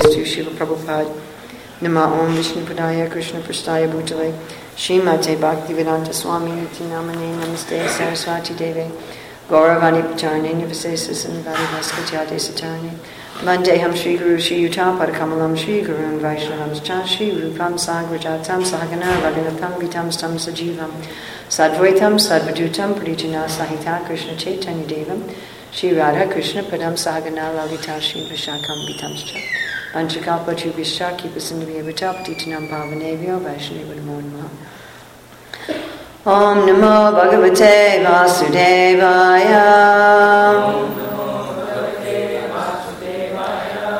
to Srila Prabhupada. Nama Om Vishnu Padaya Krishna Prastaya Bhutale. Srimate Bhaktivedanta Swami Niti Namane Namaste Saraswati Deve Gauravani Pacharne Satarne Vandeham Shri Guru Padakamalam Shri Guru Shri Rupam Sagrajatam Vitam Stam Sajivam. Sadvaitam Sadvadutam Prijana Sahita Krishna Chaitanya Devam. Shri Radha Krishna Padam Sahagana Lalita Shri Vishakam Vitamscha Panchakalpa Chubhischa Kipasindhavya Vitapatinam Pavanevyo Vaishnava Namo Om Namo Bhagavate Vasudevaya.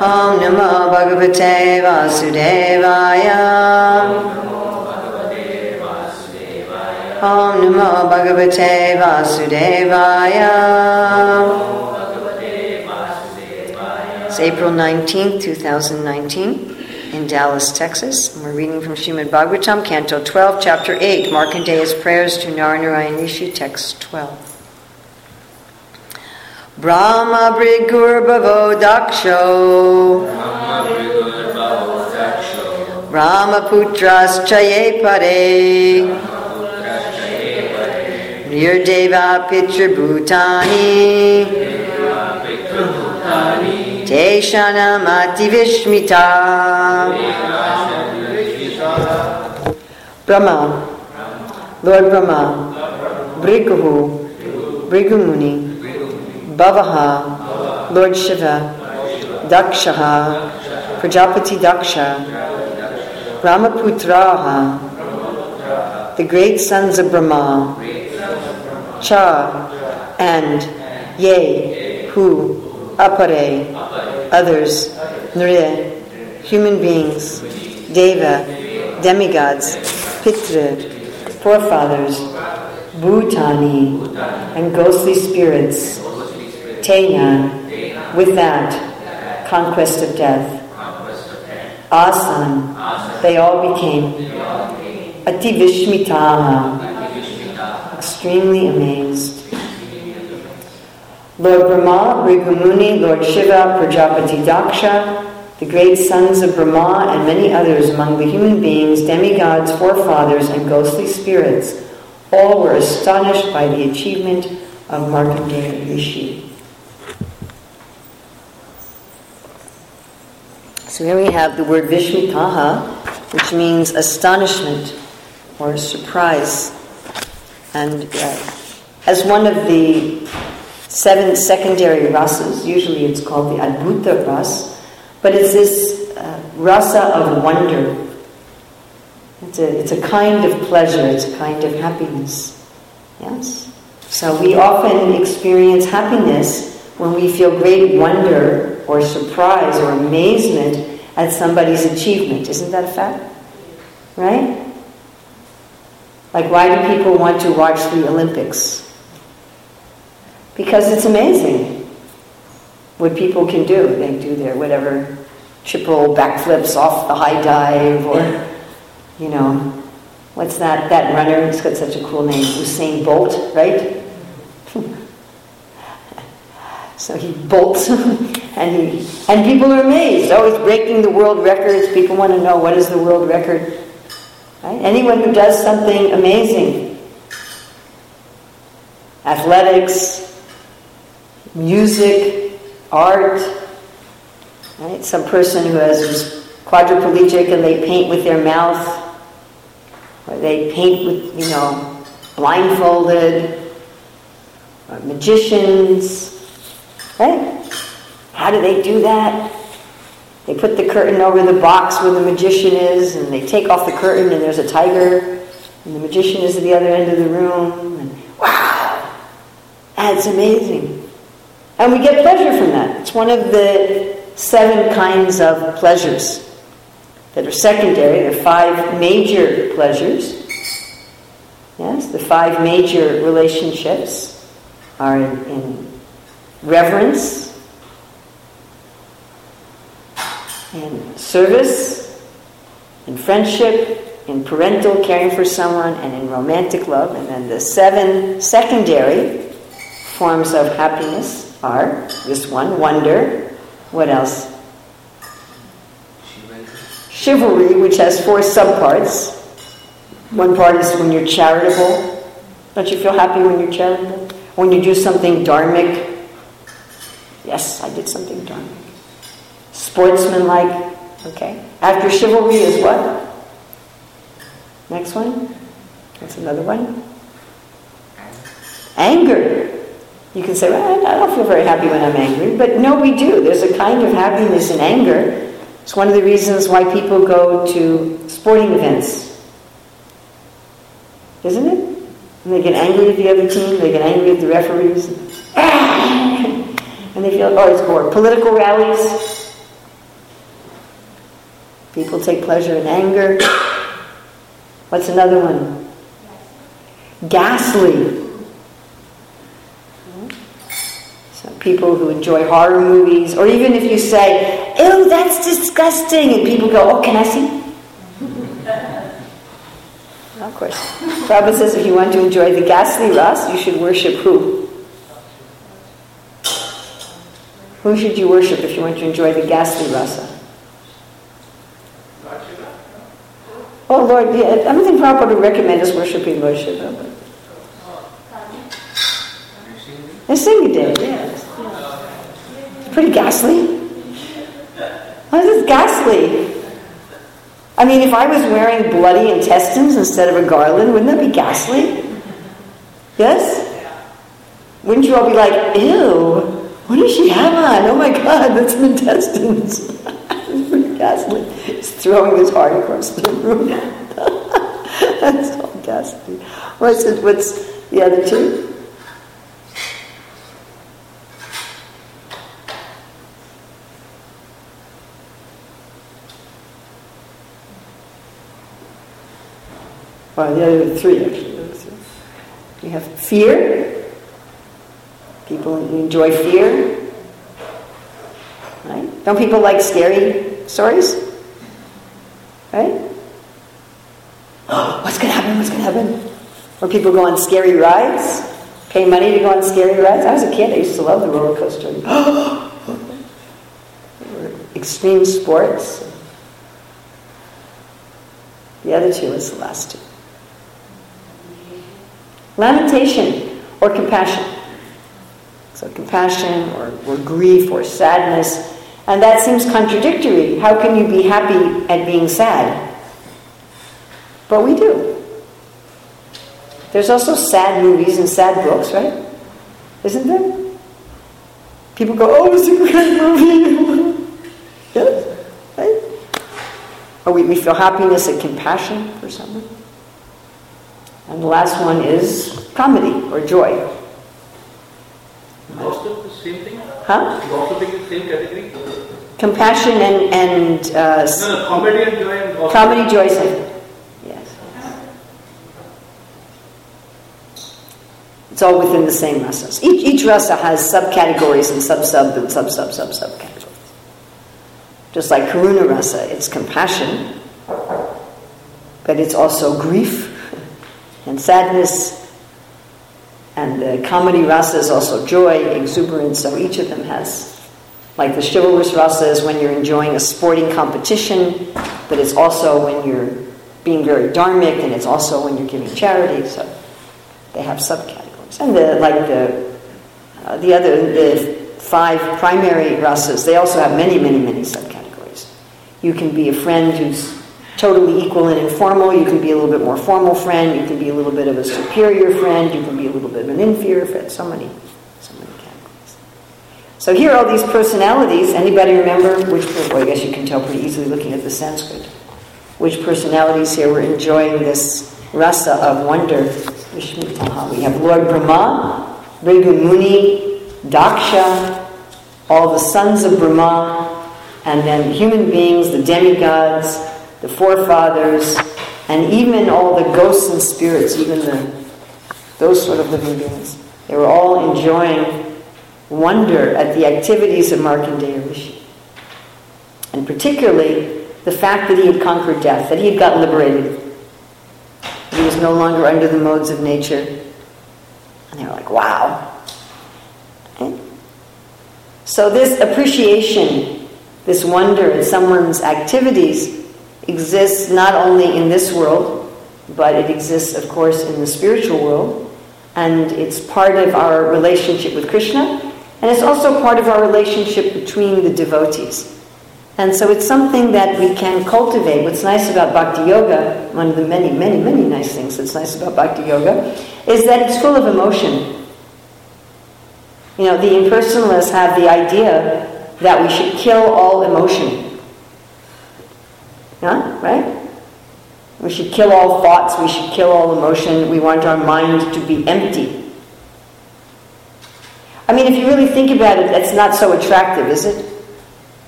Om Namo Bhagavate Vasudevaya. Om Namo Bhagavate Vasudevaya It's April 19th, 2019 in Dallas, Texas. And we're reading from Srimad Bhagavatam, Canto 12, Chapter 8, Markandeya's Prayers to Narayana Rishi, Text 12. Brahma Bhrigur Bhavo Daksho Brahma Putras Chaye Pare Nirdeva Pitra Bhutani Teshanamati Vishmita. Brahma. Lord Brahma. Bhriguhu Bhrigumuni. Bhavaha, Lord Shiva, Dakshaha, Prajapati Daksha, Brahmaputraha, the great sons of Brahma, Cha, and Ye, who, Apare, others, Nriya, human beings, Deva, demigods, Pitra, forefathers, Bhutani, and ghostly spirits, Tena, with that, conquest of death. Asan, they all became Ativishmitaha, extremely amazed. Lord Brahma, Bhrigumuni, Lord Shiva, Prajapati Daksha, the great sons of Brahma, and many others among the human beings, demigods, forefathers, and ghostly spirits, all were astonished by the achievement of Markandeya Rishi. So here we have the word Vishmitaha, which means astonishment or surprise. And uh, as one of the seven secondary rasas, usually it's called the Adbhuta ras, but it's this uh, rasa of wonder. It's a, it's a kind of pleasure, it's a kind of happiness. Yes? So we often experience happiness when we feel great wonder or surprise or amazement at somebody's achievement. Isn't that a fact? Right? Like, why do people want to watch the Olympics? Because it's amazing what people can do. They do their whatever triple backflips off the high dive, or, you know, what's that? That runner, he's got such a cool name, Usain Bolt, right? So he bolts, and he and people are amazed. Oh, he's breaking the world records. People want to know what is the world record. Right? Anyone who does something amazing, athletics, music, art. Right? Some person who is quadriplegic and they paint with their mouth, or they paint with you know blindfolded, or magicians. Right? How do they do that? They put the curtain over the box where the magician is, and they take off the curtain, and there's a tiger, and the magician is at the other end of the room, and wow! That's amazing. And we get pleasure from that. It's one of the seven kinds of pleasures that are secondary. There are five major pleasures. Yes, the five major relationships are in, in reverence, in service, in friendship, in parental caring for someone, and in romantic love. And then the seven secondary forms of happiness are this one, wonder. What else? Chivalry, which has four subparts. One part is when you're charitable. Don't you feel happy when you're charitable? When you do something dharmic. Yes, I did something dharmic. Sportsmanlike. Okay. After chivalry is what? Next one. That's another one. Anger. You can say, well, I don't feel very happy when I'm angry. But no, we do. There's a kind of happiness in anger. It's one of the reasons why people go to sporting events. Isn't it? And they get angry at the other team, they get angry at the referees. and they feel, oh, it's bored. Political rallies. People take pleasure in anger. What's another one? Ghastly. People who enjoy horror movies, or even if you say, ew, that's disgusting, and people go, oh, can I see? of course. Prabhupada says if you want to enjoy the ghastly ras, you should worship who? Who should you worship if you want to enjoy the ghastly rasa? Oh Lord, yeah, I don't think Prabhupada would recommend us worshiping Lord Shiva. A day, yes pretty ghastly. Why is this ghastly? I mean, if I was wearing bloody intestines instead of a garland, wouldn't that be ghastly? Yes? Wouldn't you all be like, ew, what does she have on? Oh my god, that's some intestines. it's pretty ghastly. He's throwing his heart across the room. that's all ghastly. What's, it, what's the other two? Well, the other three, actually. We have fear. People enjoy fear. Right? Don't people like scary stories? Right? What's going to happen? What's going to happen? Or people go on scary rides, pay money to go on scary rides. I was a kid, I used to love the roller coaster. Extreme sports. The other two was the last two. Lamentation or compassion. So, compassion or, or grief or sadness. And that seems contradictory. How can you be happy at being sad? But we do. There's also sad movies and sad books, right? Isn't there? People go, oh, it's a great movie. yes, right? Or we, we feel happiness and compassion for someone. And the last one is comedy or joy. Most of the same thing? Huh? Most of the same category? Compassion and. and uh, no, no, comedy and joy. And comedy, joy, same. Yes. It's all within the same rasas. Each, each rasa has subcategories and sub sub and sub sub sub subcategories. Just like Karuna rasa, it's compassion, but it's also grief and sadness. And the comedy rasa is also joy, exuberance, so each of them has. Like the chivalrous rasa is when you're enjoying a sporting competition, but it's also when you're being very dharmic, and it's also when you're giving charity, so they have subcategories. And the, like the, uh, the other, the five primary rasas, they also have many, many, many subcategories. You can be a friend who's totally equal and informal. You can be a little bit more formal friend. You can be a little bit of a superior friend. You can be a little bit of an inferior friend. So many, so many categories. So here are all these personalities. Anybody remember which? Well, I guess you can tell pretty easily looking at the Sanskrit. Which personalities here were enjoying this rasa of wonder? We have Lord Brahma, Bhrigu Muni, Daksha, all the sons of Brahma, and then human beings, the demigods, the forefathers, and even all the ghosts and spirits, even the, those sort of living beings. They were all enjoying wonder at the activities of Markandeya Rishi. And particularly the fact that he had conquered death, that he had got liberated. He was no longer under the modes of nature. And they were like, wow. So this appreciation this wonder at someone's activities exists not only in this world, but it exists, of course, in the spiritual world. And it's part of our relationship with Krishna, and it's also part of our relationship between the devotees. And so it's something that we can cultivate. What's nice about Bhakti Yoga, one of the many, many, many nice things that's nice about Bhakti Yoga, is that it's full of emotion. You know, the impersonalists have the idea that we should kill all emotion. Yeah, right? We should kill all thoughts, we should kill all emotion, we want our mind to be empty. I mean, if you really think about it, that's not so attractive, is it?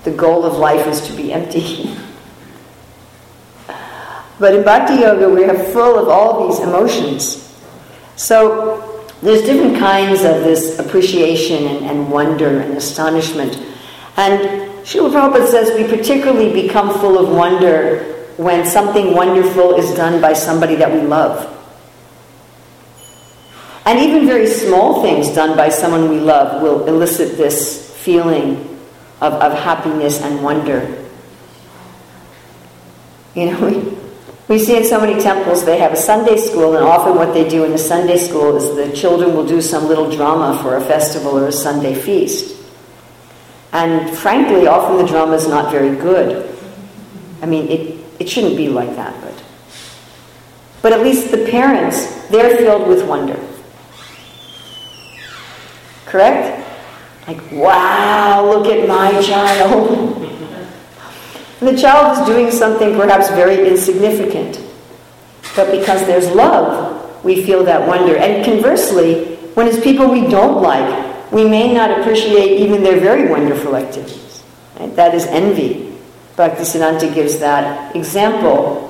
The goal of life is to be empty. but in Bhakti Yoga, we are full of all these emotions. So there's different kinds of this appreciation and, and wonder and astonishment. And Srila Prabhupada says we particularly become full of wonder when something wonderful is done by somebody that we love. And even very small things done by someone we love will elicit this feeling of, of happiness and wonder. You know, we, we see in so many temples they have a Sunday school, and often what they do in the Sunday school is the children will do some little drama for a festival or a Sunday feast. And frankly, often the drama is not very good. I mean, it, it shouldn't be like that, but. But at least the parents, they're filled with wonder. Correct? Like, wow, look at my child. and the child is doing something perhaps very insignificant. But because there's love, we feel that wonder. And conversely, when it's people we don't like, we may not appreciate even their very wonderful activities. Right? That is envy. Bhaktisiddhanta gives that example.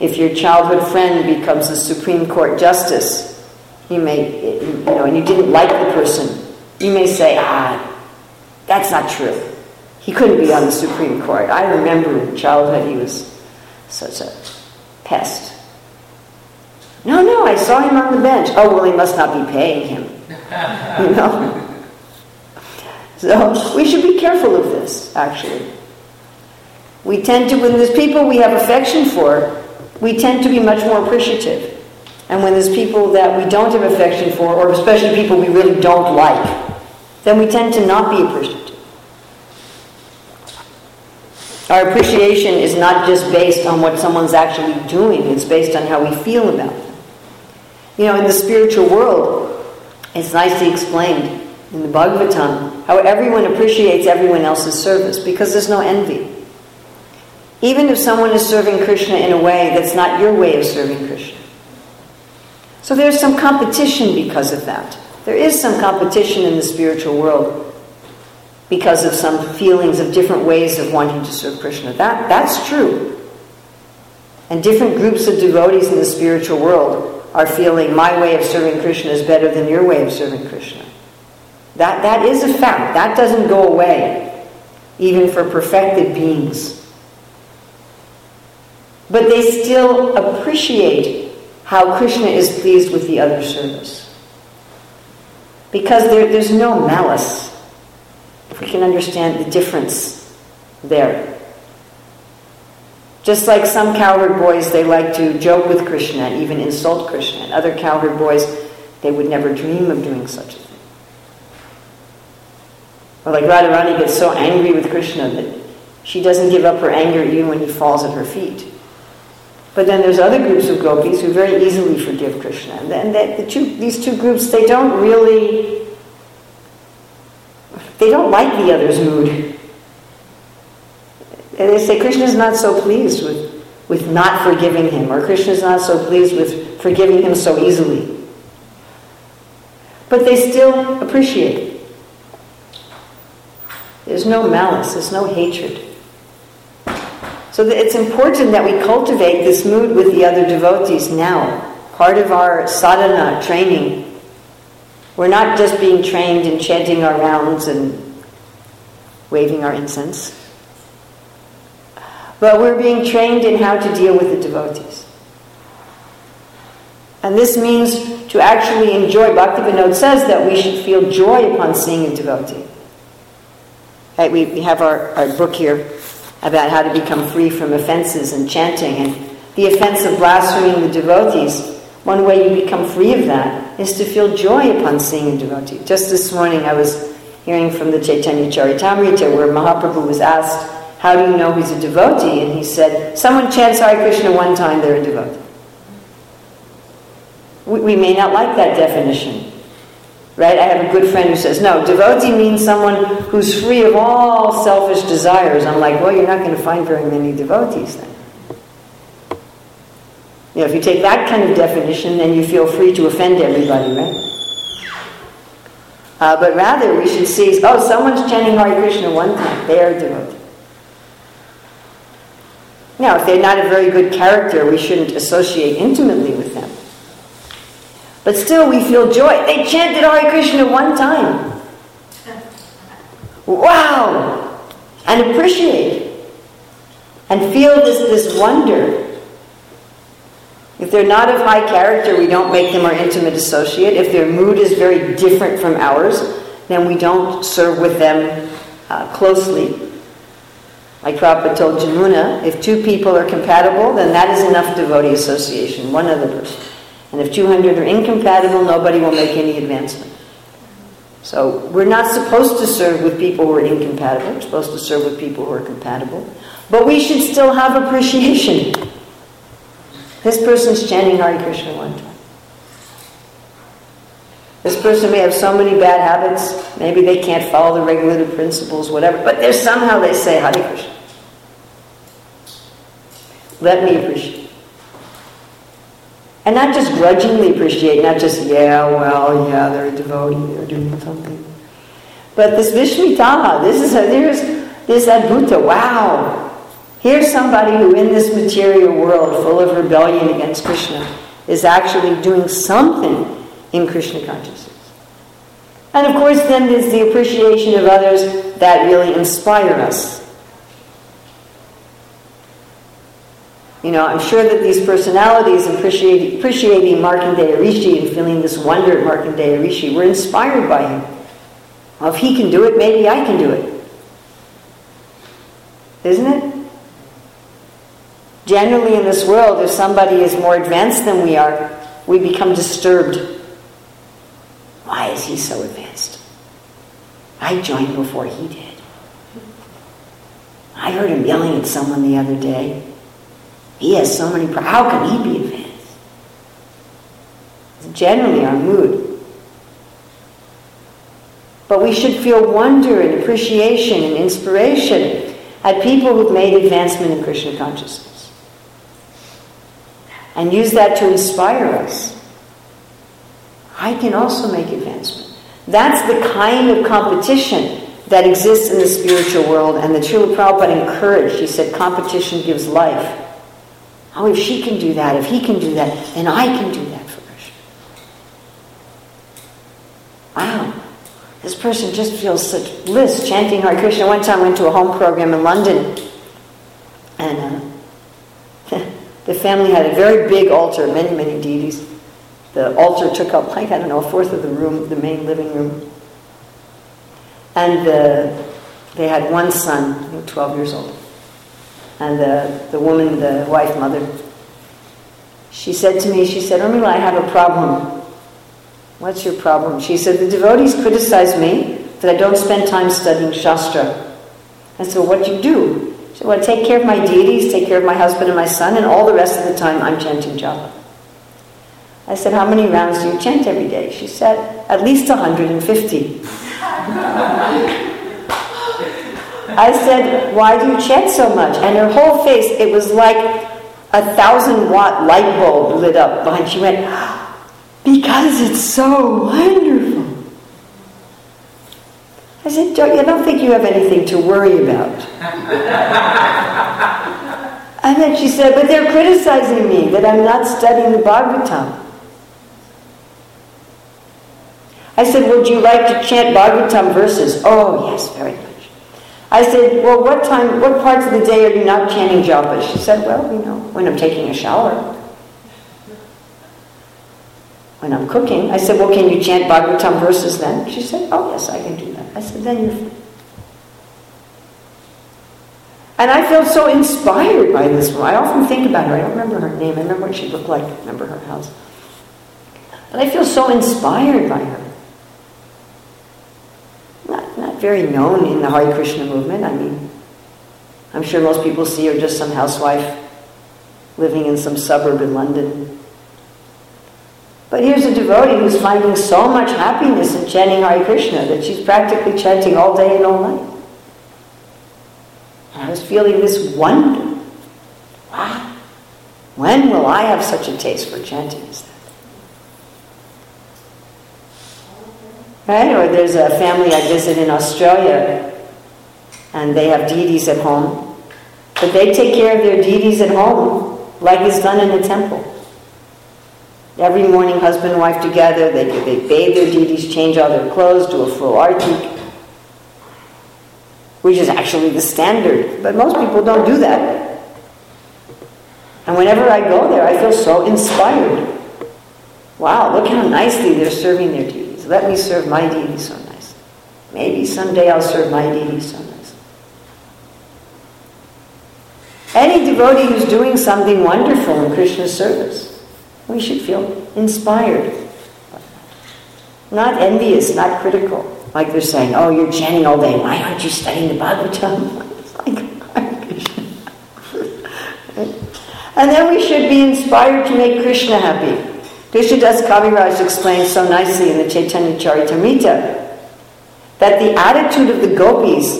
If your childhood friend becomes a Supreme Court justice, you may, you know, and you didn't like the person, you may say, ah, that's not true. He couldn't be on the Supreme Court. I remember in childhood he was such a pest. No, no, I saw him on the bench. Oh, well, he must not be paying him. you know? So we should be careful of this, actually. We tend to, when there's people we have affection for, we tend to be much more appreciative. And when there's people that we don't have affection for, or especially people we really don't like, then we tend to not be appreciative. Our appreciation is not just based on what someone's actually doing, it's based on how we feel about them. You know, in the spiritual world, it's nicely explained in the Bhagavatam how everyone appreciates everyone else's service because there's no envy. Even if someone is serving Krishna in a way that's not your way of serving Krishna. So there's some competition because of that. There is some competition in the spiritual world because of some feelings of different ways of wanting to serve Krishna. That, that's true. And different groups of devotees in the spiritual world are feeling my way of serving Krishna is better than your way of serving Krishna. That, that is a fact. That doesn't go away, even for perfected beings. But they still appreciate how Krishna is pleased with the other service. Because there, there's no malice. If we can understand the difference there. Just like some cowherd boys, they like to joke with Krishna even insult Krishna. And other cowherd boys, they would never dream of doing such a thing. Or like Radharani gets so angry with Krishna that she doesn't give up her anger even when he falls at her feet. But then there's other groups of gopis who very easily forgive Krishna. And then the two, these two groups, they don't really, they don't like the other's mood. And they say Krishna is not so pleased with, with not forgiving him, or Krishna is not so pleased with forgiving him so easily. But they still appreciate it. There's no malice, there's no hatred. So it's important that we cultivate this mood with the other devotees now. Part of our sadhana training. We're not just being trained in chanting our rounds and waving our incense, but we're being trained in how to deal with the devotees. And this means to actually enjoy. Bhaktivinoda says that we should feel joy upon seeing a devotee. Right? We, we have our, our book here about how to become free from offenses and chanting. And the offense of blaspheming the devotees, one way you become free of that is to feel joy upon seeing a devotee. Just this morning I was hearing from the Chaitanya Charitamrita where Mahaprabhu was asked, How do you know he's a devotee? And he said, Someone chants Hare Krishna one time, they're a devotee. We, we may not like that definition. Right? I have a good friend who says, no, devotee means someone who's free of all selfish desires. I'm like, well, you're not going to find very many devotees then. You know, if you take that kind of definition, then you feel free to offend everybody, right? Uh, but rather, we should see, oh, someone's chanting Hare Krishna one time, they are devotee. Now, if they're not a very good character, we shouldn't associate intimately. But still, we feel joy. They chanted Hare Krishna one time. Wow! And appreciate and feel this, this wonder. If they're not of high character, we don't make them our intimate associate. If their mood is very different from ours, then we don't serve with them uh, closely. Like Prabhupada told Jamuna, if two people are compatible, then that is enough devotee association, one other person. And if 200 are incompatible, nobody will make any advancement. So we're not supposed to serve with people who are incompatible. We're supposed to serve with people who are compatible. But we should still have appreciation. This person's chanting Hare Krishna one time. This person may have so many bad habits, maybe they can't follow the regulative principles, whatever, but there's somehow they say Hare Krishna. Let me appreciate. And not just grudgingly appreciate, not just, yeah, well, yeah, they're a devotee, they're doing something. But this Vishmitaha, this is a, this Adbhuta, wow. Here's somebody who in this material world full of rebellion against Krishna is actually doing something in Krishna consciousness. And of course, then there's the appreciation of others that really inspire us. You know, I'm sure that these personalities appreciating Markandeya Rishi and feeling this wonder at Markandeya Rishi were inspired by him. Well, if he can do it, maybe I can do it. Isn't it? Generally, in this world, if somebody is more advanced than we are, we become disturbed. Why is he so advanced? I joined before he did. I heard him yelling at someone the other day. He has so many problems. How can he be advanced? It's generally our mood. But we should feel wonder and appreciation and inspiration at people who've made advancement in Krishna consciousness. And use that to inspire us. I can also make advancement. That's the kind of competition that exists in the spiritual world, and the Srila Prabhupada encouraged. He said, competition gives life. Oh, if she can do that, if he can do that, then I can do that for Krishna. Wow. This person just feels such bliss chanting Hare Krishna. One time I went to a home program in London, and uh, the family had a very big altar, many, many deities. The altar took up, like, I don't know, a fourth of the room, the main living room. And uh, they had one son, I think 12 years old. And the, the woman, the wife, mother, she said to me, she said, Urmila, I have a problem. What's your problem? She said, the devotees criticize me that I don't spend time studying Shastra. I said, what do you do? She said, well, I take care of my deities, take care of my husband and my son, and all the rest of the time I'm chanting japa. I said, how many rounds do you chant every day? She said, at least 150. I said, why do you chant so much? And her whole face, it was like a thousand watt light bulb lit up behind. She went, because it's so wonderful. I said, don't, I don't think you have anything to worry about. and then she said, but they're criticizing me that I'm not studying the Bhagavatam. I said, would you like to chant Bhagavatam verses? Oh, yes, very much. I said, well, what time, what parts of the day are you not chanting japa? She said, well, you know, when I'm taking a shower. When I'm cooking. I said, well, can you chant Bhagavatam verses then? She said, oh, yes, I can do that. I said, then you're fine. And I felt so inspired by this woman. I often think about her. I don't remember her name. I remember what she looked like. I remember her house. But I feel so inspired by her. Not, very known in the Hare Krishna movement. I mean, I'm sure most people see her just some housewife living in some suburb in London. But here's a devotee who's finding so much happiness in chanting Hare Krishna that she's practically chanting all day and all night. And I was feeling this wonder. Wow. When will I have such a taste for chanting as that? Right? Or there's a family I visit in Australia, and they have deities at home, but they take care of their deities at home like is done in the temple. Every morning, husband and wife together, they, they bathe their deities, change all their clothes, do a full arti, which is actually the standard. But most people don't do that. And whenever I go there, I feel so inspired. Wow, look how nicely they're serving their deities. Let me serve my deity so nice. Maybe someday I'll serve my deity so nice. Any devotee who's doing something wonderful in Krishna's service, we should feel inspired. Not envious, not critical. Like they're saying, oh, you're chanting all day. Why aren't you studying the Bhagavatam? and then we should be inspired to make Krishna happy. Krishnadas Kaviraj explains so nicely in the Chaitanya Charitamrita that the attitude of the gopis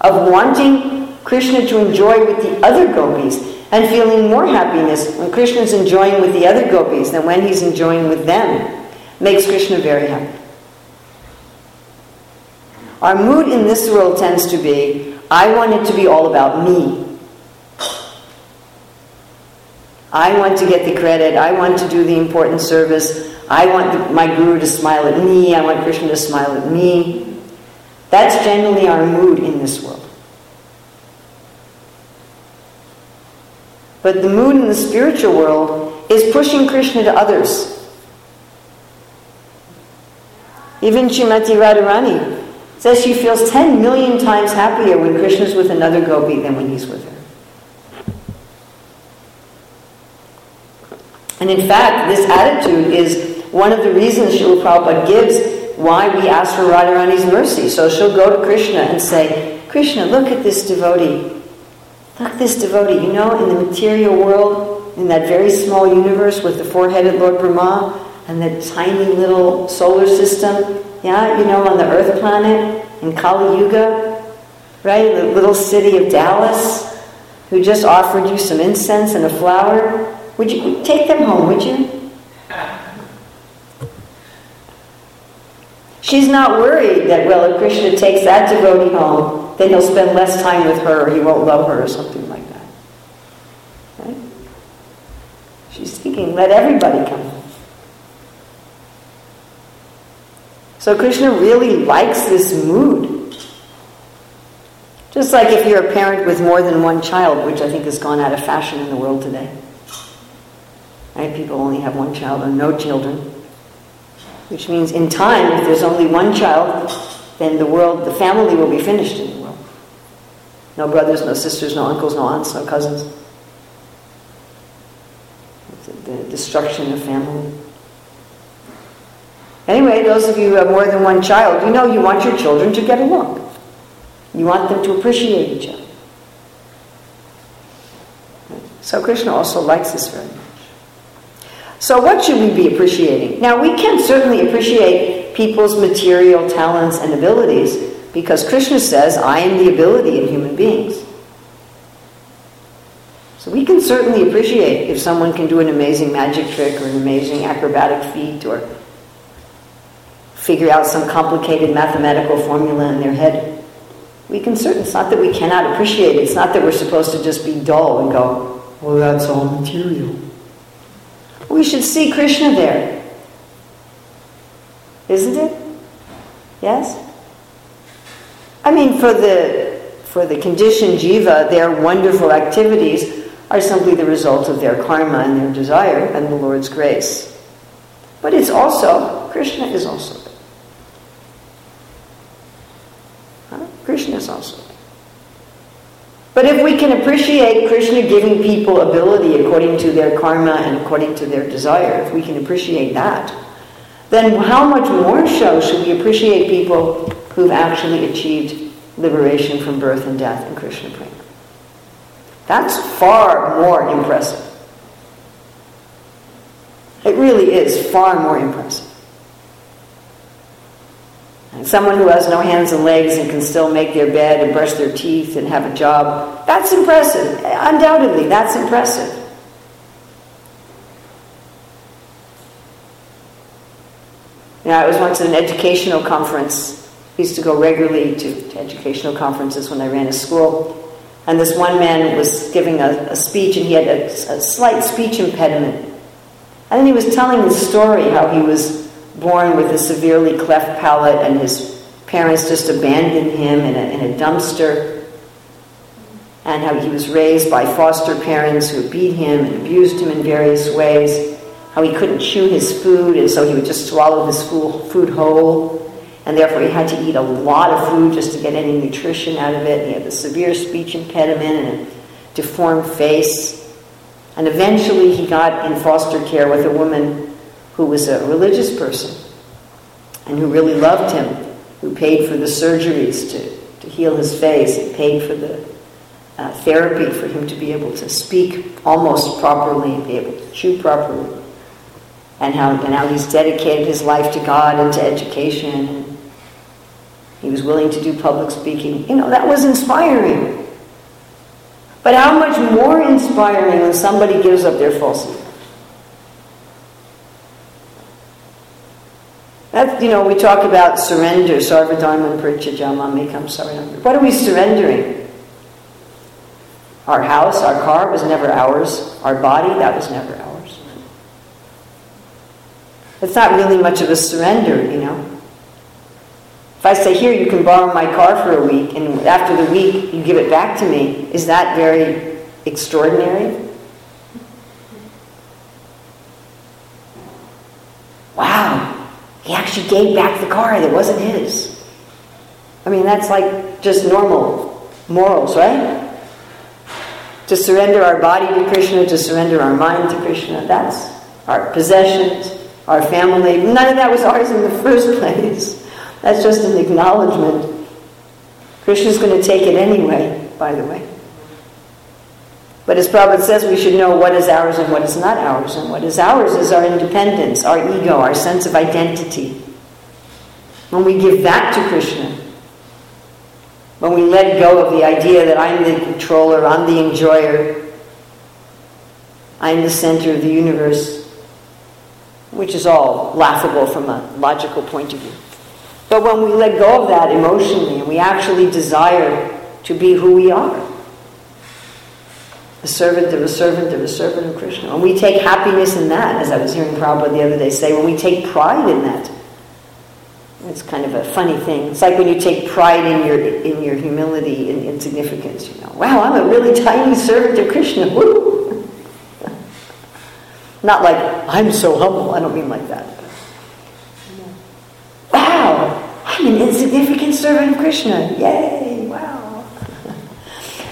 of wanting Krishna to enjoy with the other gopis and feeling more happiness when Krishna is enjoying with the other gopis than when he's enjoying with them makes Krishna very happy. Our mood in this world tends to be I want it to be all about me. I want to get the credit. I want to do the important service. I want the, my guru to smile at me. I want Krishna to smile at me. That's generally our mood in this world. But the mood in the spiritual world is pushing Krishna to others. Even Srimati Radharani says she feels 10 million times happier when Krishna's with another gopi than when he's with her. And in fact, this attitude is one of the reasons Srila Prabhupada gives why we ask for Radharani's mercy. So she'll go to Krishna and say, Krishna, look at this devotee. Look, at this devotee, you know, in the material world, in that very small universe with the four-headed Lord Brahma and the tiny little solar system, yeah, you know, on the Earth planet in Kali Yuga, right? The little city of Dallas, who just offered you some incense and a flower. Would you take them home, would you? She's not worried that, well, if Krishna takes that devotee home, then he'll spend less time with her, or he won't love her, or something like that. Right? She's thinking, let everybody come. So Krishna really likes this mood. Just like if you're a parent with more than one child, which I think has gone out of fashion in the world today. People only have one child or no children. Which means in time, if there's only one child, then the world, the family will be finished in the world. No brothers, no sisters, no uncles, no aunts, no cousins. The destruction of family. Anyway, those of you who have more than one child, you know you want your children to get along. You want them to appreciate each other. So Krishna also likes this very much. So what should we be appreciating? Now we can certainly appreciate people's material talents and abilities because Krishna says, I am the ability in human beings. So we can certainly appreciate if someone can do an amazing magic trick or an amazing acrobatic feat or figure out some complicated mathematical formula in their head. We can certainly, it's not that we cannot appreciate it, it's not that we're supposed to just be dull and go, well, that's all material. We should see Krishna there. Isn't it? Yes? I mean, for the, for the conditioned jiva, their wonderful activities are simply the result of their karma and their desire and the Lord's grace. But it's also, Krishna is also there. Krishna is also. But if we can appreciate Krishna giving people ability according to their karma and according to their desire, if we can appreciate that, then how much more so should we appreciate people who've actually achieved liberation from birth and death in Krishna prema? That's far more impressive. It really is far more impressive. Someone who has no hands and legs and can still make their bed and brush their teeth and have a job, that's impressive. Undoubtedly, that's impressive. You know, I was once at an educational conference. I used to go regularly to, to educational conferences when I ran a school. And this one man was giving a, a speech, and he had a, a slight speech impediment. And then he was telling the story how he was born with a severely cleft palate and his parents just abandoned him in a, in a dumpster. And how he was raised by foster parents who beat him and abused him in various ways. How he couldn't chew his food and so he would just swallow his food whole. And therefore he had to eat a lot of food just to get any nutrition out of it. And He had a severe speech impediment and a deformed face. And eventually he got in foster care with a woman who was a religious person and who really loved him, who paid for the surgeries to, to heal his face and paid for the uh, therapy for him to be able to speak almost properly and be able to chew properly. And how, and how he's dedicated his life to God and to education. He was willing to do public speaking. You know, that was inspiring. But how much more inspiring when somebody gives up their falsehood? You know, we talk about surrender, sarvadharman parityajama mekam saranam. What are we surrendering? Our house, our car was never ours. Our body, that was never ours. It's not really much of a surrender, you know. If I say, here, you can borrow my car for a week, and after the week you give it back to me, is that very extraordinary? Wow, he actually gave back the car that wasn't his. I mean, that's like just normal morals, right? To surrender our body to Krishna, to surrender our mind to Krishna, that's our possessions, our family. None of that was ours in the first place. That's just an acknowledgement. Krishna's going to take it anyway, by the way. But as Prabhupada says, we should know what is ours and what is not ours. And what is ours is our independence, our ego, our sense of identity. When we give that to Krishna, when we let go of the idea that I'm the controller, I'm the enjoyer, I'm the center of the universe, which is all laughable from a logical point of view. But when we let go of that emotionally and we actually desire to be who we are, a servant of a servant of a servant of Krishna, and we take happiness in that, as I was hearing Prabhupada the other day say, when we take pride in that, it's kind of a funny thing. It's like when you take pride in your in your humility and insignificance. You know, wow, I'm a really tiny servant of Krishna. Woo! Not like I'm so humble. I don't mean like that. Wow, I'm an insignificant servant of Krishna. Yay!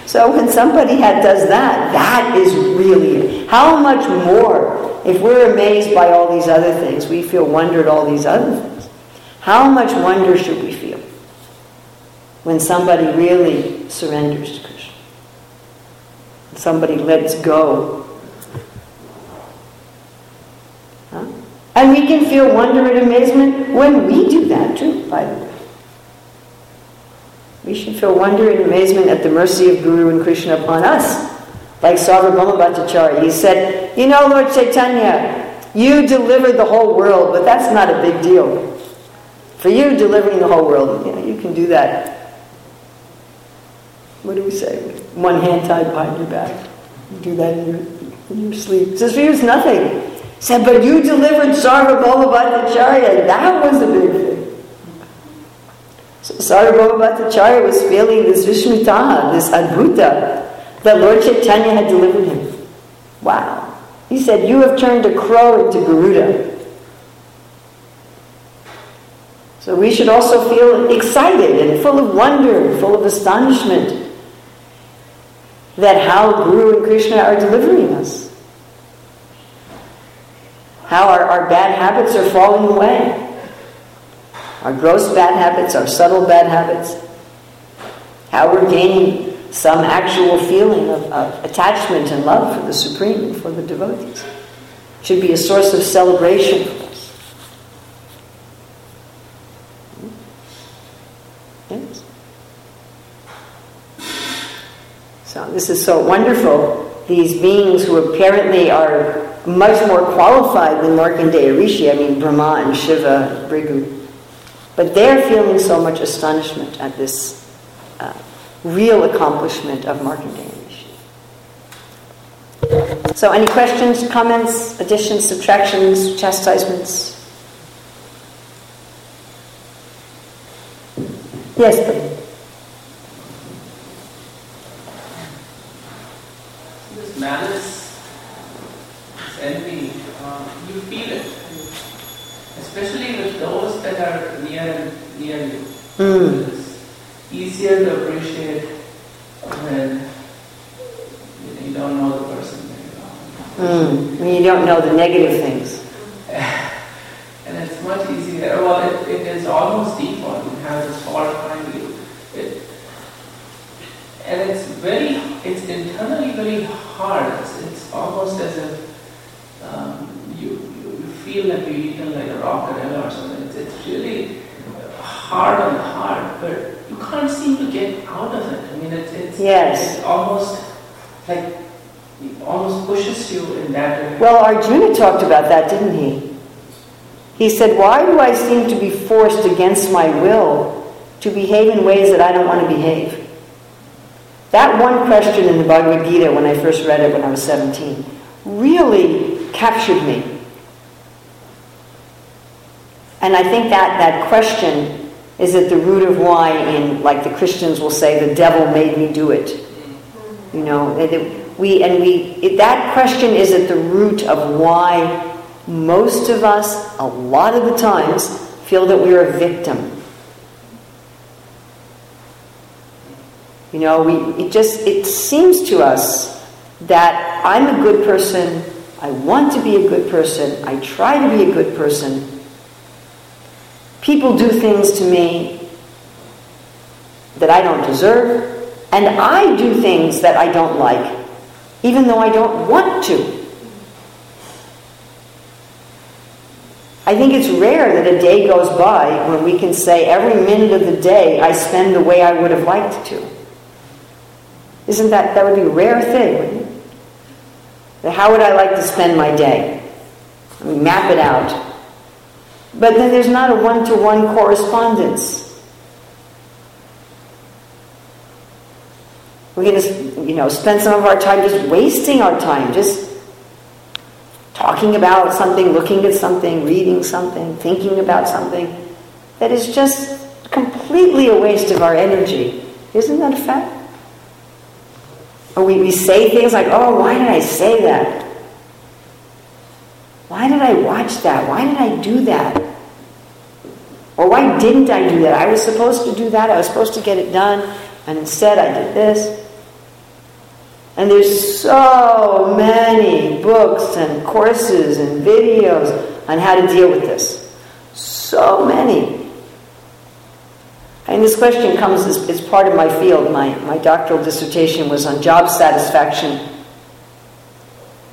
So when somebody had, does that, that is really how much more. If we're amazed by all these other things, we feel wonder at all these other things. How much wonder should we feel when somebody really surrenders to Krishna? Somebody lets go. Huh? And we can feel wonder and amazement when we do that too, by the way. We should feel wonder and amazement at the mercy of Guru and Krishna upon us. Like Sarvabhauma Bhattacharya, he said, You know, Lord Chaitanya, you delivered the whole world, but that's not a big deal. For you, delivering the whole world, you know, you can do that. What do we say? One hand tied behind your back. You do that in your, in your sleep. Says for you, it's nothing. He said, but you delivered Sarvabhauma Bhattacharya. That was a big thing. So Sarvabhauma Bhattacharya was feeling this Vishmita, this Adbhuta, that Lord Chaitanya had delivered him. Wow. He said, You have turned a crow into Garuda. So we should also feel excited and full of wonder full of astonishment that how Guru and Krishna are delivering us. How our, our bad habits are falling away. Our gross bad habits, our subtle bad habits. How we're gaining some actual feeling of, of attachment and love for the Supreme and for the devotees. Should be a source of celebration for us. Yes. So this is so wonderful. These beings who apparently are much more qualified than Markandeya Rishi, I mean Brahma and Shiva, Bhrigu, but they're feeling so much astonishment at this uh, real accomplishment of Markandeya. So, any questions, comments, additions, subtractions, chastisements? Yes, please. This malice, this envy, uh, you feel it, especially with those that are near near you. Mm. It's easier to appreciate when you don't know the person. Mm. When you don't know the negative things. And it's much easier. Well, it, it is almost default. It has this fault behind you. It, and it's very, it's internally very hard. It's, it's almost as if um, you feel like you're eaten like a rockeella or something. It's, it's really hard on the heart, but you can't seem to get out of it. I mean, it's, it's, Yes. it's almost like it almost pushes you in that direction. Well, Arjuna talked about that, didn't he? He said, Why do I seem to be forced against my will to behave in ways that I don't want to behave? That one question in the Bhagavad Gita, when I first read it when I was 17, really captured me. And I think that that question is at the root of why, in like the Christians will say, the devil made me do it. You know, we and we it, that question is at the root of why most of us, a lot of the times, feel that we're a victim. You know, we it just it seems to us that I'm a good person, I want to be a good person, I try to be a good person. People do things to me that I don't deserve, and I do things that I don't like, even though I don't want to. I think it's rare that a day goes by when we can say every minute of the day I spend the way I would have liked to. Isn't that, that would be a rare thing? How would I like to spend my day? Map it out. But then there's not a one to one correspondence. We're going to, you know, spend some of our time just wasting our time, just talking about something, looking at something, reading something, thinking about something that is just completely a waste of our energy. Isn't that a fact? Or we, we say things like, oh, why did I say that? Why did I watch that? Why did I do that? Or why didn't I do that? I was supposed to do that. I was supposed to get it done, and instead I did this. And there's so many books and courses and videos on how to deal with this. So many. And this question comes as, as part of my field. My, my doctoral dissertation was on job satisfaction.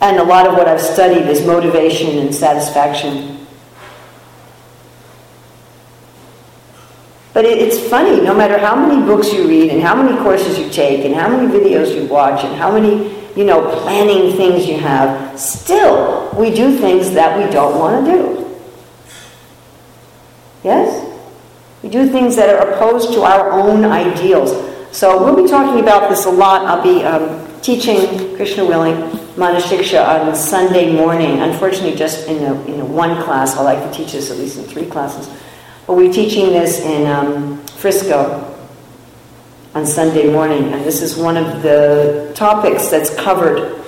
And a lot of what I've studied is motivation and satisfaction. But it, it's funny, no matter how many books you read and how many courses you take and how many videos you watch and how many, you know, planning things you have, still we do things that we don't want to do. Yes? We do things that are opposed to our own ideals. So we'll be talking about this a lot. I'll be um, teaching Krishna willing Manashiksha on Sunday morning. Unfortunately, just in a, in a one class. I like to teach this at least in three classes. But we're teaching this in um, Frisco on Sunday morning, and this is one of the topics that's covered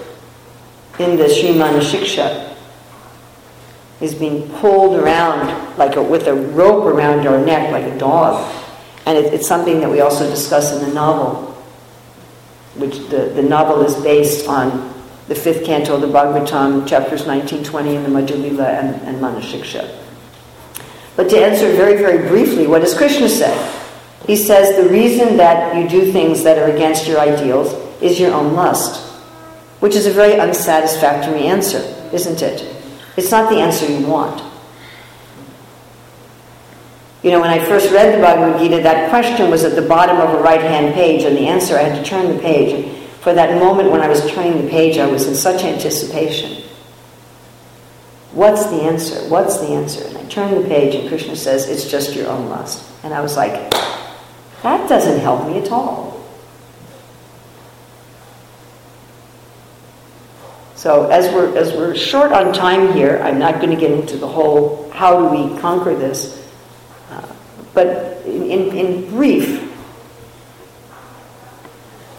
in the Srimana Shiksha. Is being pulled around like a, with a rope around our neck, like a dog, and it, it's something that we also discuss in the novel. which the, the novel is based on the fifth canto of the Bhagavatam, chapters 19, 20 in the Madhyalila and, and Manashiksha. But to answer very, very briefly, what does Krishna say? He says the reason that you do things that are against your ideals is your own lust, which is a very unsatisfactory answer, isn't it? It's not the answer you want. You know, when I first read the Bhagavad Gita, that question was at the bottom of a right hand page, and the answer, I had to turn the page. For that moment when I was turning the page, I was in such anticipation. What's the answer? What's the answer? And I turned the page, and Krishna says, It's just your own lust. And I was like, That doesn't help me at all. So as we're as we're short on time here, I'm not going to get into the whole how do we conquer this. Uh, but in, in brief,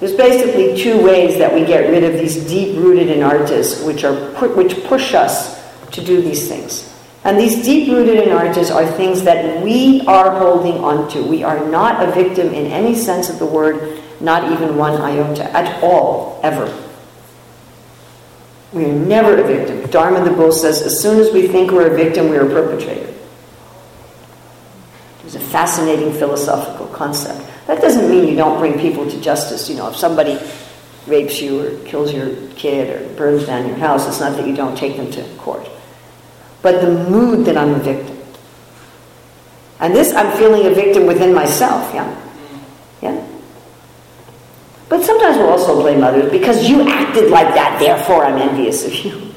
there's basically two ways that we get rid of these deep-rooted anarthas, which are which push us to do these things. And these deep-rooted anarthas are things that we are holding onto. We are not a victim in any sense of the word, not even one iota at all, ever. We are never a victim. Dharma the Bull says, as soon as we think we're a victim, we're a perpetrator. It's a fascinating philosophical concept. That doesn't mean you don't bring people to justice. You know, if somebody rapes you or kills your kid or burns down your house, it's not that you don't take them to court. But the mood that I'm a victim. And this, I'm feeling a victim within myself, yeah? Yeah? But sometimes we'll also blame others because you acted like that, therefore I'm envious of you.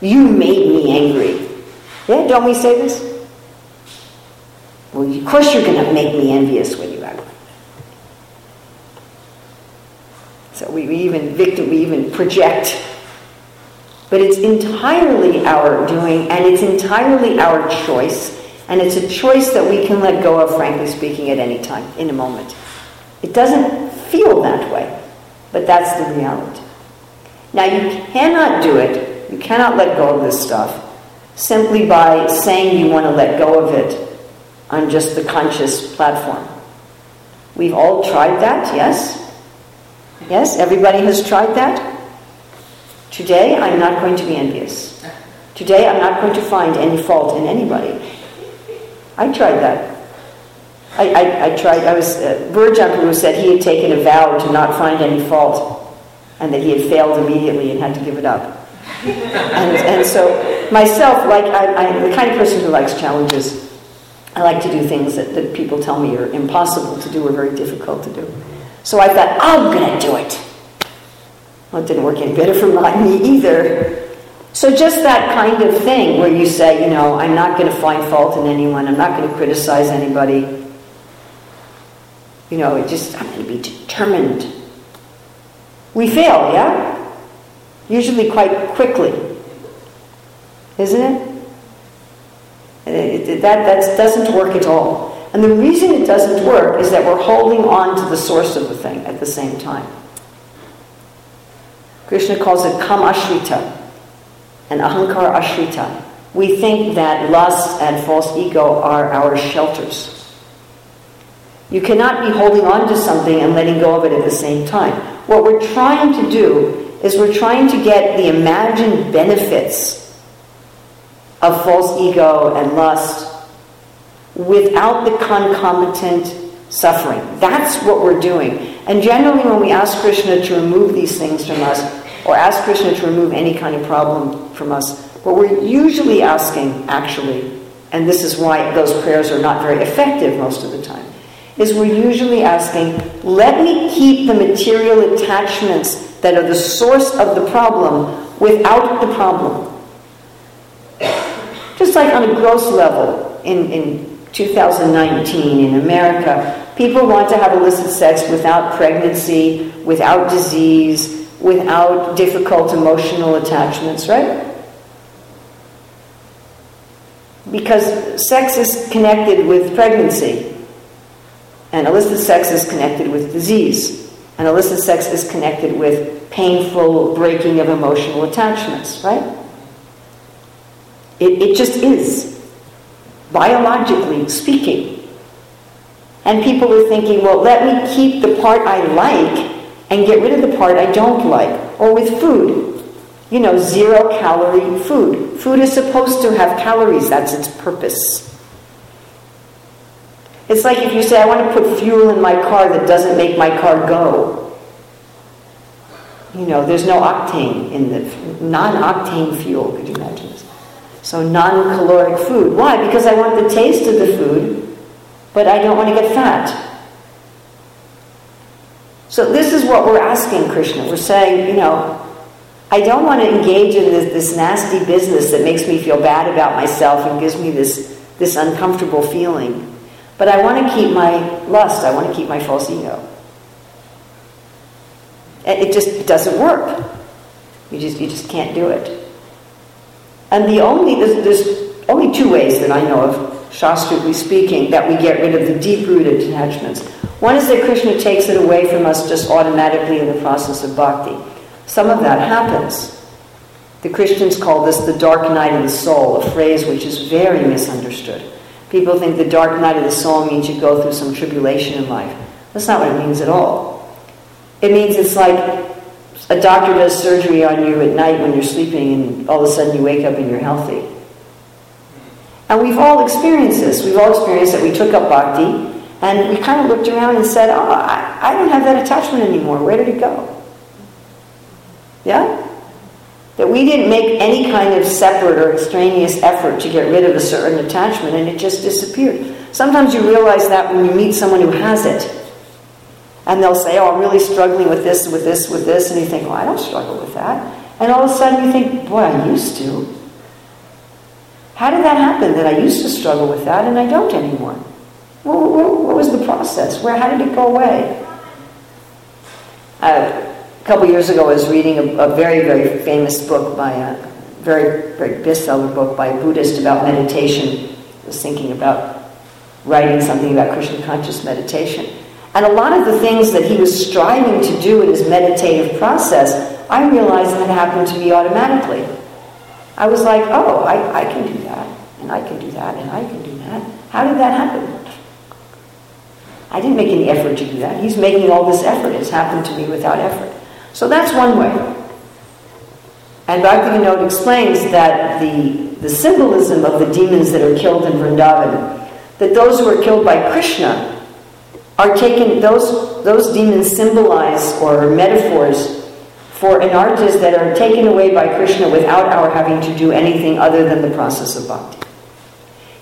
You made me angry. Yeah, don't we say this? Well, of course you're going to make me envious when you act like that. So we, we even victim, we even project. But it's entirely our doing, and it's entirely our choice, and it's a choice that we can let go of, frankly speaking, at any time, in a moment. It doesn't feel that way, but that's the reality. Now, you cannot do it, you cannot let go of this stuff simply by saying you want to let go of it on just the conscious platform. We've all tried that, yes? Yes, everybody has tried that? Today, I'm not going to be envious. Today, I'm not going to find any fault in anybody. I tried that. I, I, I tried, I was, uh, who said he had taken a vow to not find any fault and that he had failed immediately and had to give it up. and, and so, myself, like, I, I'm the kind of person who likes challenges. I like to do things that, that people tell me are impossible to do or very difficult to do. So I thought, I'm going to do it. Well, it didn't work any better for me either. So just that kind of thing where you say, you know, I'm not going to find fault in anyone, I'm not going to criticize anybody. You know, it just, I'm going to be determined. We fail, yeah? Usually quite quickly. Isn't it? it, it that that doesn't work at all. And the reason it doesn't work is that we're holding on to the source of the thing at the same time. Krishna calls it kam ashrita and ahankar ashrita. We think that lust and false ego are our shelters. You cannot be holding on to something and letting go of it at the same time. What we're trying to do is we're trying to get the imagined benefits of false ego and lust without the concomitant suffering. That's what we're doing. And generally, when we ask Krishna to remove these things from us, or ask Krishna to remove any kind of problem from us, what we're usually asking, actually, and this is why those prayers are not very effective most of the time, is we're usually asking, let me keep the material attachments that are the source of the problem without the problem. Just like on a gross level, in, in 2019 in America, people want to have illicit sex without pregnancy, without disease, without difficult emotional attachments, right? Because sex is connected with pregnancy, and illicit sex is connected with disease, and illicit sex is connected with painful breaking of emotional attachments, right? It, it just is biologically speaking. And people are thinking, well, let me keep the part I like and get rid of the part I don't like. Or with food, you know, zero calorie food. Food is supposed to have calories, that's its purpose. It's like if you say, I want to put fuel in my car that doesn't make my car go. You know, there's no octane in the non octane fuel, could you imagine? So, non caloric food. Why? Because I want the taste of the food, but I don't want to get fat. So, this is what we're asking Krishna. We're saying, you know, I don't want to engage in this, this nasty business that makes me feel bad about myself and gives me this, this uncomfortable feeling. But I want to keep my lust, I want to keep my false ego. And it just doesn't work. You just, you just can't do it. And the only, there's, there's only two ways that I know of, shastrically speaking, that we get rid of the deep-rooted attachments. One is that Krishna takes it away from us just automatically in the process of bhakti. Some of that happens. The Christians call this the dark night of the soul, a phrase which is very misunderstood. People think the dark night of the soul means you go through some tribulation in life. That's not what it means at all. It means it's like a doctor does surgery on you at night when you're sleeping and all of a sudden you wake up and you're healthy. And we've all experienced this. We've all experienced that we took up bhakti and we kind of looked around and said, oh, I, I don't have that attachment anymore. Where did it go? Yeah? That we didn't make any kind of separate or extraneous effort to get rid of a certain attachment and it just disappeared. Sometimes you realize that when you meet someone who has it. And they'll say, Oh, I'm really struggling with this, with this, with this. And you think, Well, I don't struggle with that. And all of a sudden you think, Boy, I used to. How did that happen that I used to struggle with that and I don't anymore? Well, what was the process? Where, how did it go away? Uh, a couple years ago, I was reading a, a, very, very famous book by a very, very bestseller book by a Buddhist about meditation. I was thinking about writing something about Krishna conscious meditation. And a lot of the things that he was striving to do in his meditative process, I realized had happened to me automatically. I was like, oh, I, I can do that, and I can do that, and I can do that. How did that happen? I didn't make any effort to do that. He's making all this effort. It's happened to me without effort. So that's one way. And Bhaktivinoda explains that the, the symbolism of the demons that are killed in Vrindavan, that those who are killed by Krishna are taken, those, those demons symbolize or metaphors for anarthas that are taken away by Krishna without our having to do anything other than the process of bhakti.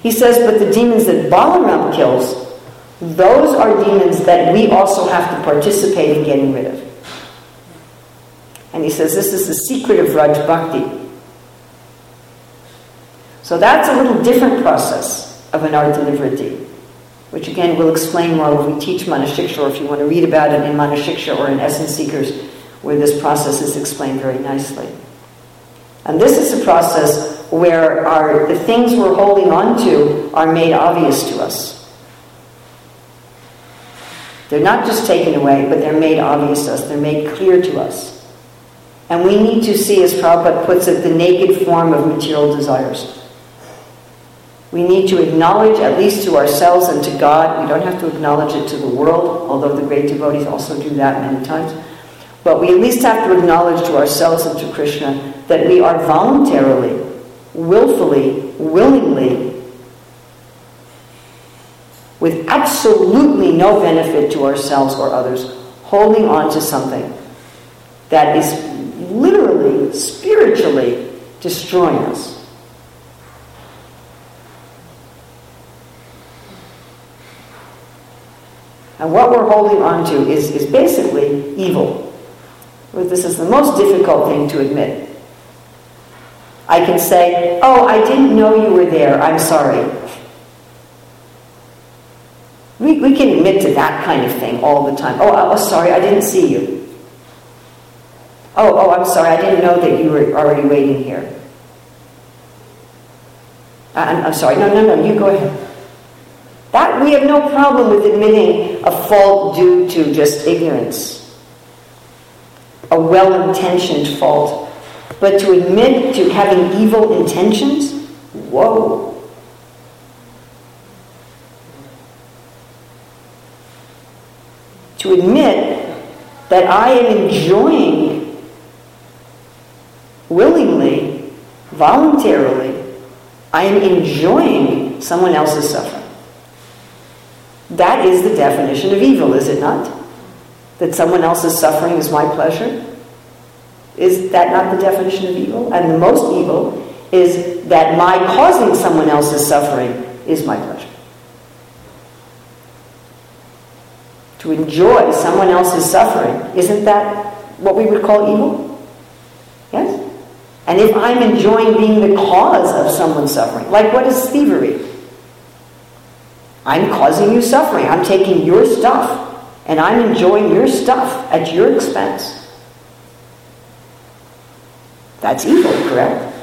He says, but the demons that Balaram kills, those are demons that we also have to participate in getting rid of. And he says this is the secret of Raj Bhakti. So that's a little different process of an nivritti, which again we'll explain more when we teach Manashiksha, or if you want to read about it in Manashiksha or in Essence Seekers, where this process is explained very nicely. And this is a process where our, the things we're holding on to are made obvious to us. They're not just taken away, but they're made obvious to us. They're made clear to us. And we need to see, as Prabhupada puts it, the naked form of material desires. We need to acknowledge, at least to ourselves and to God, we don't have to acknowledge it to the world, although the great devotees also do that many times. But we at least have to acknowledge to ourselves and to Krishna that we are voluntarily, willfully, willingly, with absolutely no benefit to ourselves or others, holding on to something that is literally, spiritually destroying us. And what we're holding on to is, is basically evil. This is the most difficult thing to admit. I can say, Oh, I didn't know you were there. I'm sorry. We, we can admit to that kind of thing all the time. Oh, I oh, sorry, I didn't see you. Oh, oh, I'm sorry, I didn't know that you were already waiting here. Uh, I'm, I'm sorry, no, no, no, you go ahead. That we have no problem with admitting a fault due to just ignorance, a well-intentioned fault. But to admit to having evil intentions, whoa. To admit that I am enjoying willingly, voluntarily, I am enjoying someone else's suffering. Is the definition of evil, is it not? That someone else's suffering is my pleasure? Is that not the definition of evil? And the most evil is that my causing someone else's suffering is my pleasure. To enjoy someone else's suffering, isn't that what we would call evil? Yes? And if I'm enjoying being the cause of someone's suffering, like what is thievery? I'm causing you suffering. I'm taking your stuff and I'm enjoying your stuff at your expense. That's evil, correct?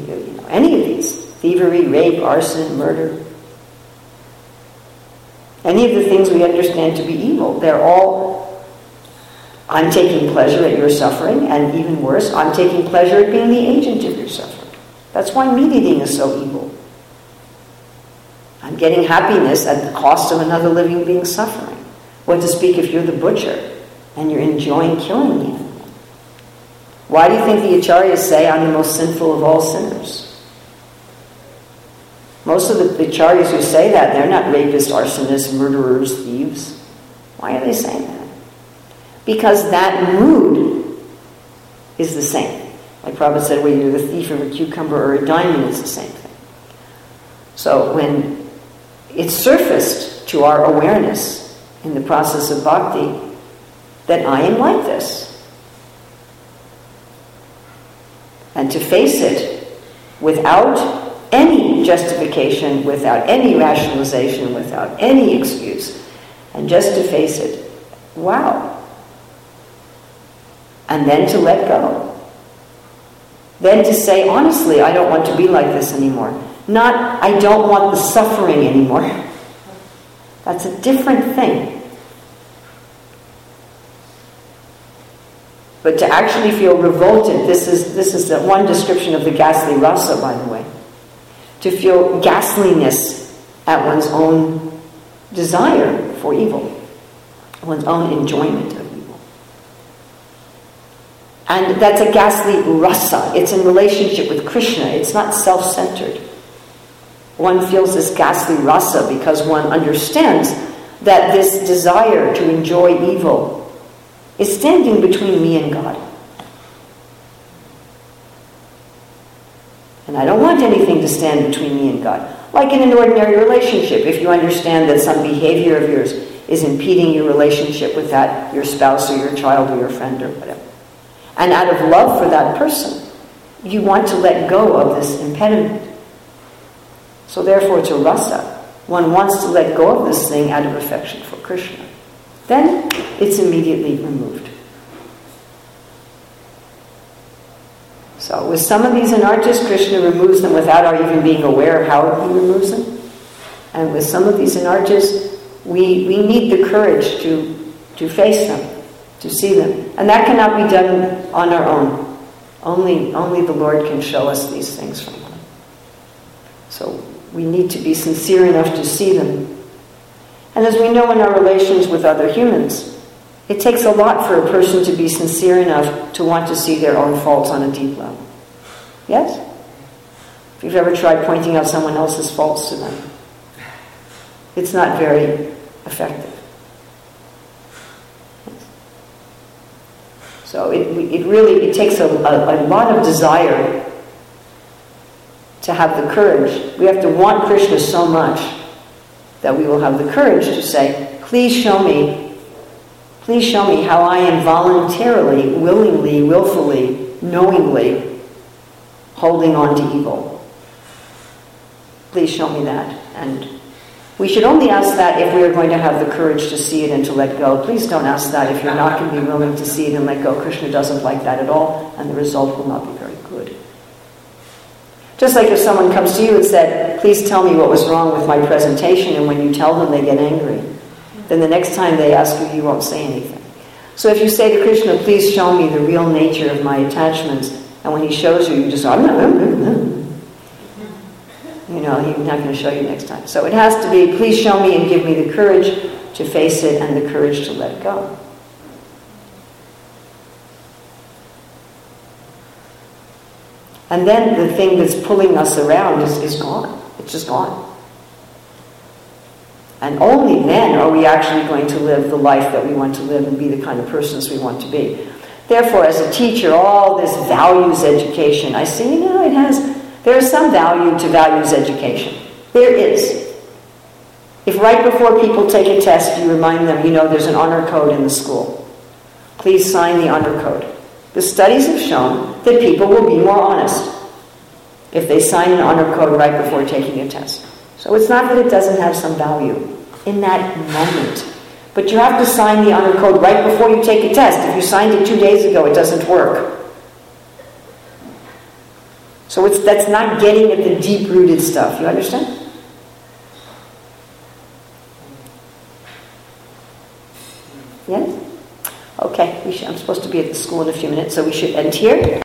You know, any of these thievery, rape, arson, murder, any of the things we understand to be evil, they're all, I'm taking pleasure at your suffering, and even worse, I'm taking pleasure at being the agent of your suffering. That's why meat eating is so evil. Getting happiness at the cost of another living being suffering. What to speak if you're the butcher and you're enjoying killing the animal? Why do you think the Acharyas say I'm the most sinful of all sinners? Most of the Acharyas who say that, they're not rapists, arsonists, murderers, thieves. Why are they saying that? Because that mood is the same. Like Prabhupada said, whether you're the thief of a cucumber or a diamond, it's the same thing. So when it's surfaced to our awareness in the process of bhakti that I am like this, and to face it without any justification, without any rationalization, without any excuse, and just to face it. Wow. And then to let go. Then to say, honestly, I don't want to be like this anymore. Not, I don't want the suffering anymore. That's a different thing. But to actually feel revolted, this is, this is the one description of the ghastly rasa, by the way to feel ghastliness at one's own desire for evil, one's own enjoyment of evil. And that's a ghastly rasa. It's in relationship with Krishna. It's not self centered. One feels this ghastly rasa because one understands that this desire to enjoy evil is standing between me and God. And I don't want anything to stand between me and God. Like in an ordinary relationship, if you understand that some behavior of yours is impeding your relationship with that, your spouse or your child or your friend or whatever. And out of love for that person, you want to let go of this impediment. So therefore, it's a rasa. One wants to let go of this thing out of affection for Krishna. Then it's immediately removed. So with some of these anarthas, Krishna removes them without our even being aware of how he removes them. And with some of these anarthas, we, we need the courage to, to face them, to see them. And that cannot be done on our own. Only, only the Lord can show us these things from Him. So we need to be sincere enough to see them. And as we know in our relations with other humans, it takes a lot for a person to be sincere enough to want to see their own faults on a deep level. Yes? If you've ever tried pointing out someone else's faults to them, it's not very effective. So it, it really it takes a, a, a lot of desire to have the courage. We have to want Krishna so much that we will have the courage to say, please show me Please show me how I am voluntarily, willingly, willfully, knowingly holding on to evil. Please show me that. And we should only ask that if we are going to have the courage to see it and to let go. Please don't ask that if you're not going to be willing to see it and let go. Krishna doesn't like that at all, and the result will not be very good. Just like if someone comes to you and said, Please tell me what was wrong with my presentation, and when you tell them, they get angry then the next time they ask you, you won't say anything. So if you say to Krishna, please show me the real nature of my attachments, and when he shows you, you just, I'm not, you know, he's not going to show you next time. So it has to be, please show me and give me the courage to face it and the courage to let go. And then the thing that's pulling us around is, is gone. It's just gone. And only then are we actually going to live the life that we want to live and be the kind of persons we want to be. Therefore, as a teacher, all this values education, I see, you know, it has, there is some value to values education. There is. If right before people take a test, you remind them, you know, there's an honor code in the school. Please sign the honor code. The studies have shown that people will be more honest if they sign an honor code right before taking a test. So it's not that it doesn't have some value in that moment. But you have to sign the honor code right before you take a test. If you signed it two days ago, it doesn't work. So it's, that's not getting at the deep rooted stuff. You understand? Yes? Okay, should, I'm supposed to be at the school in a few minutes, so we should end here.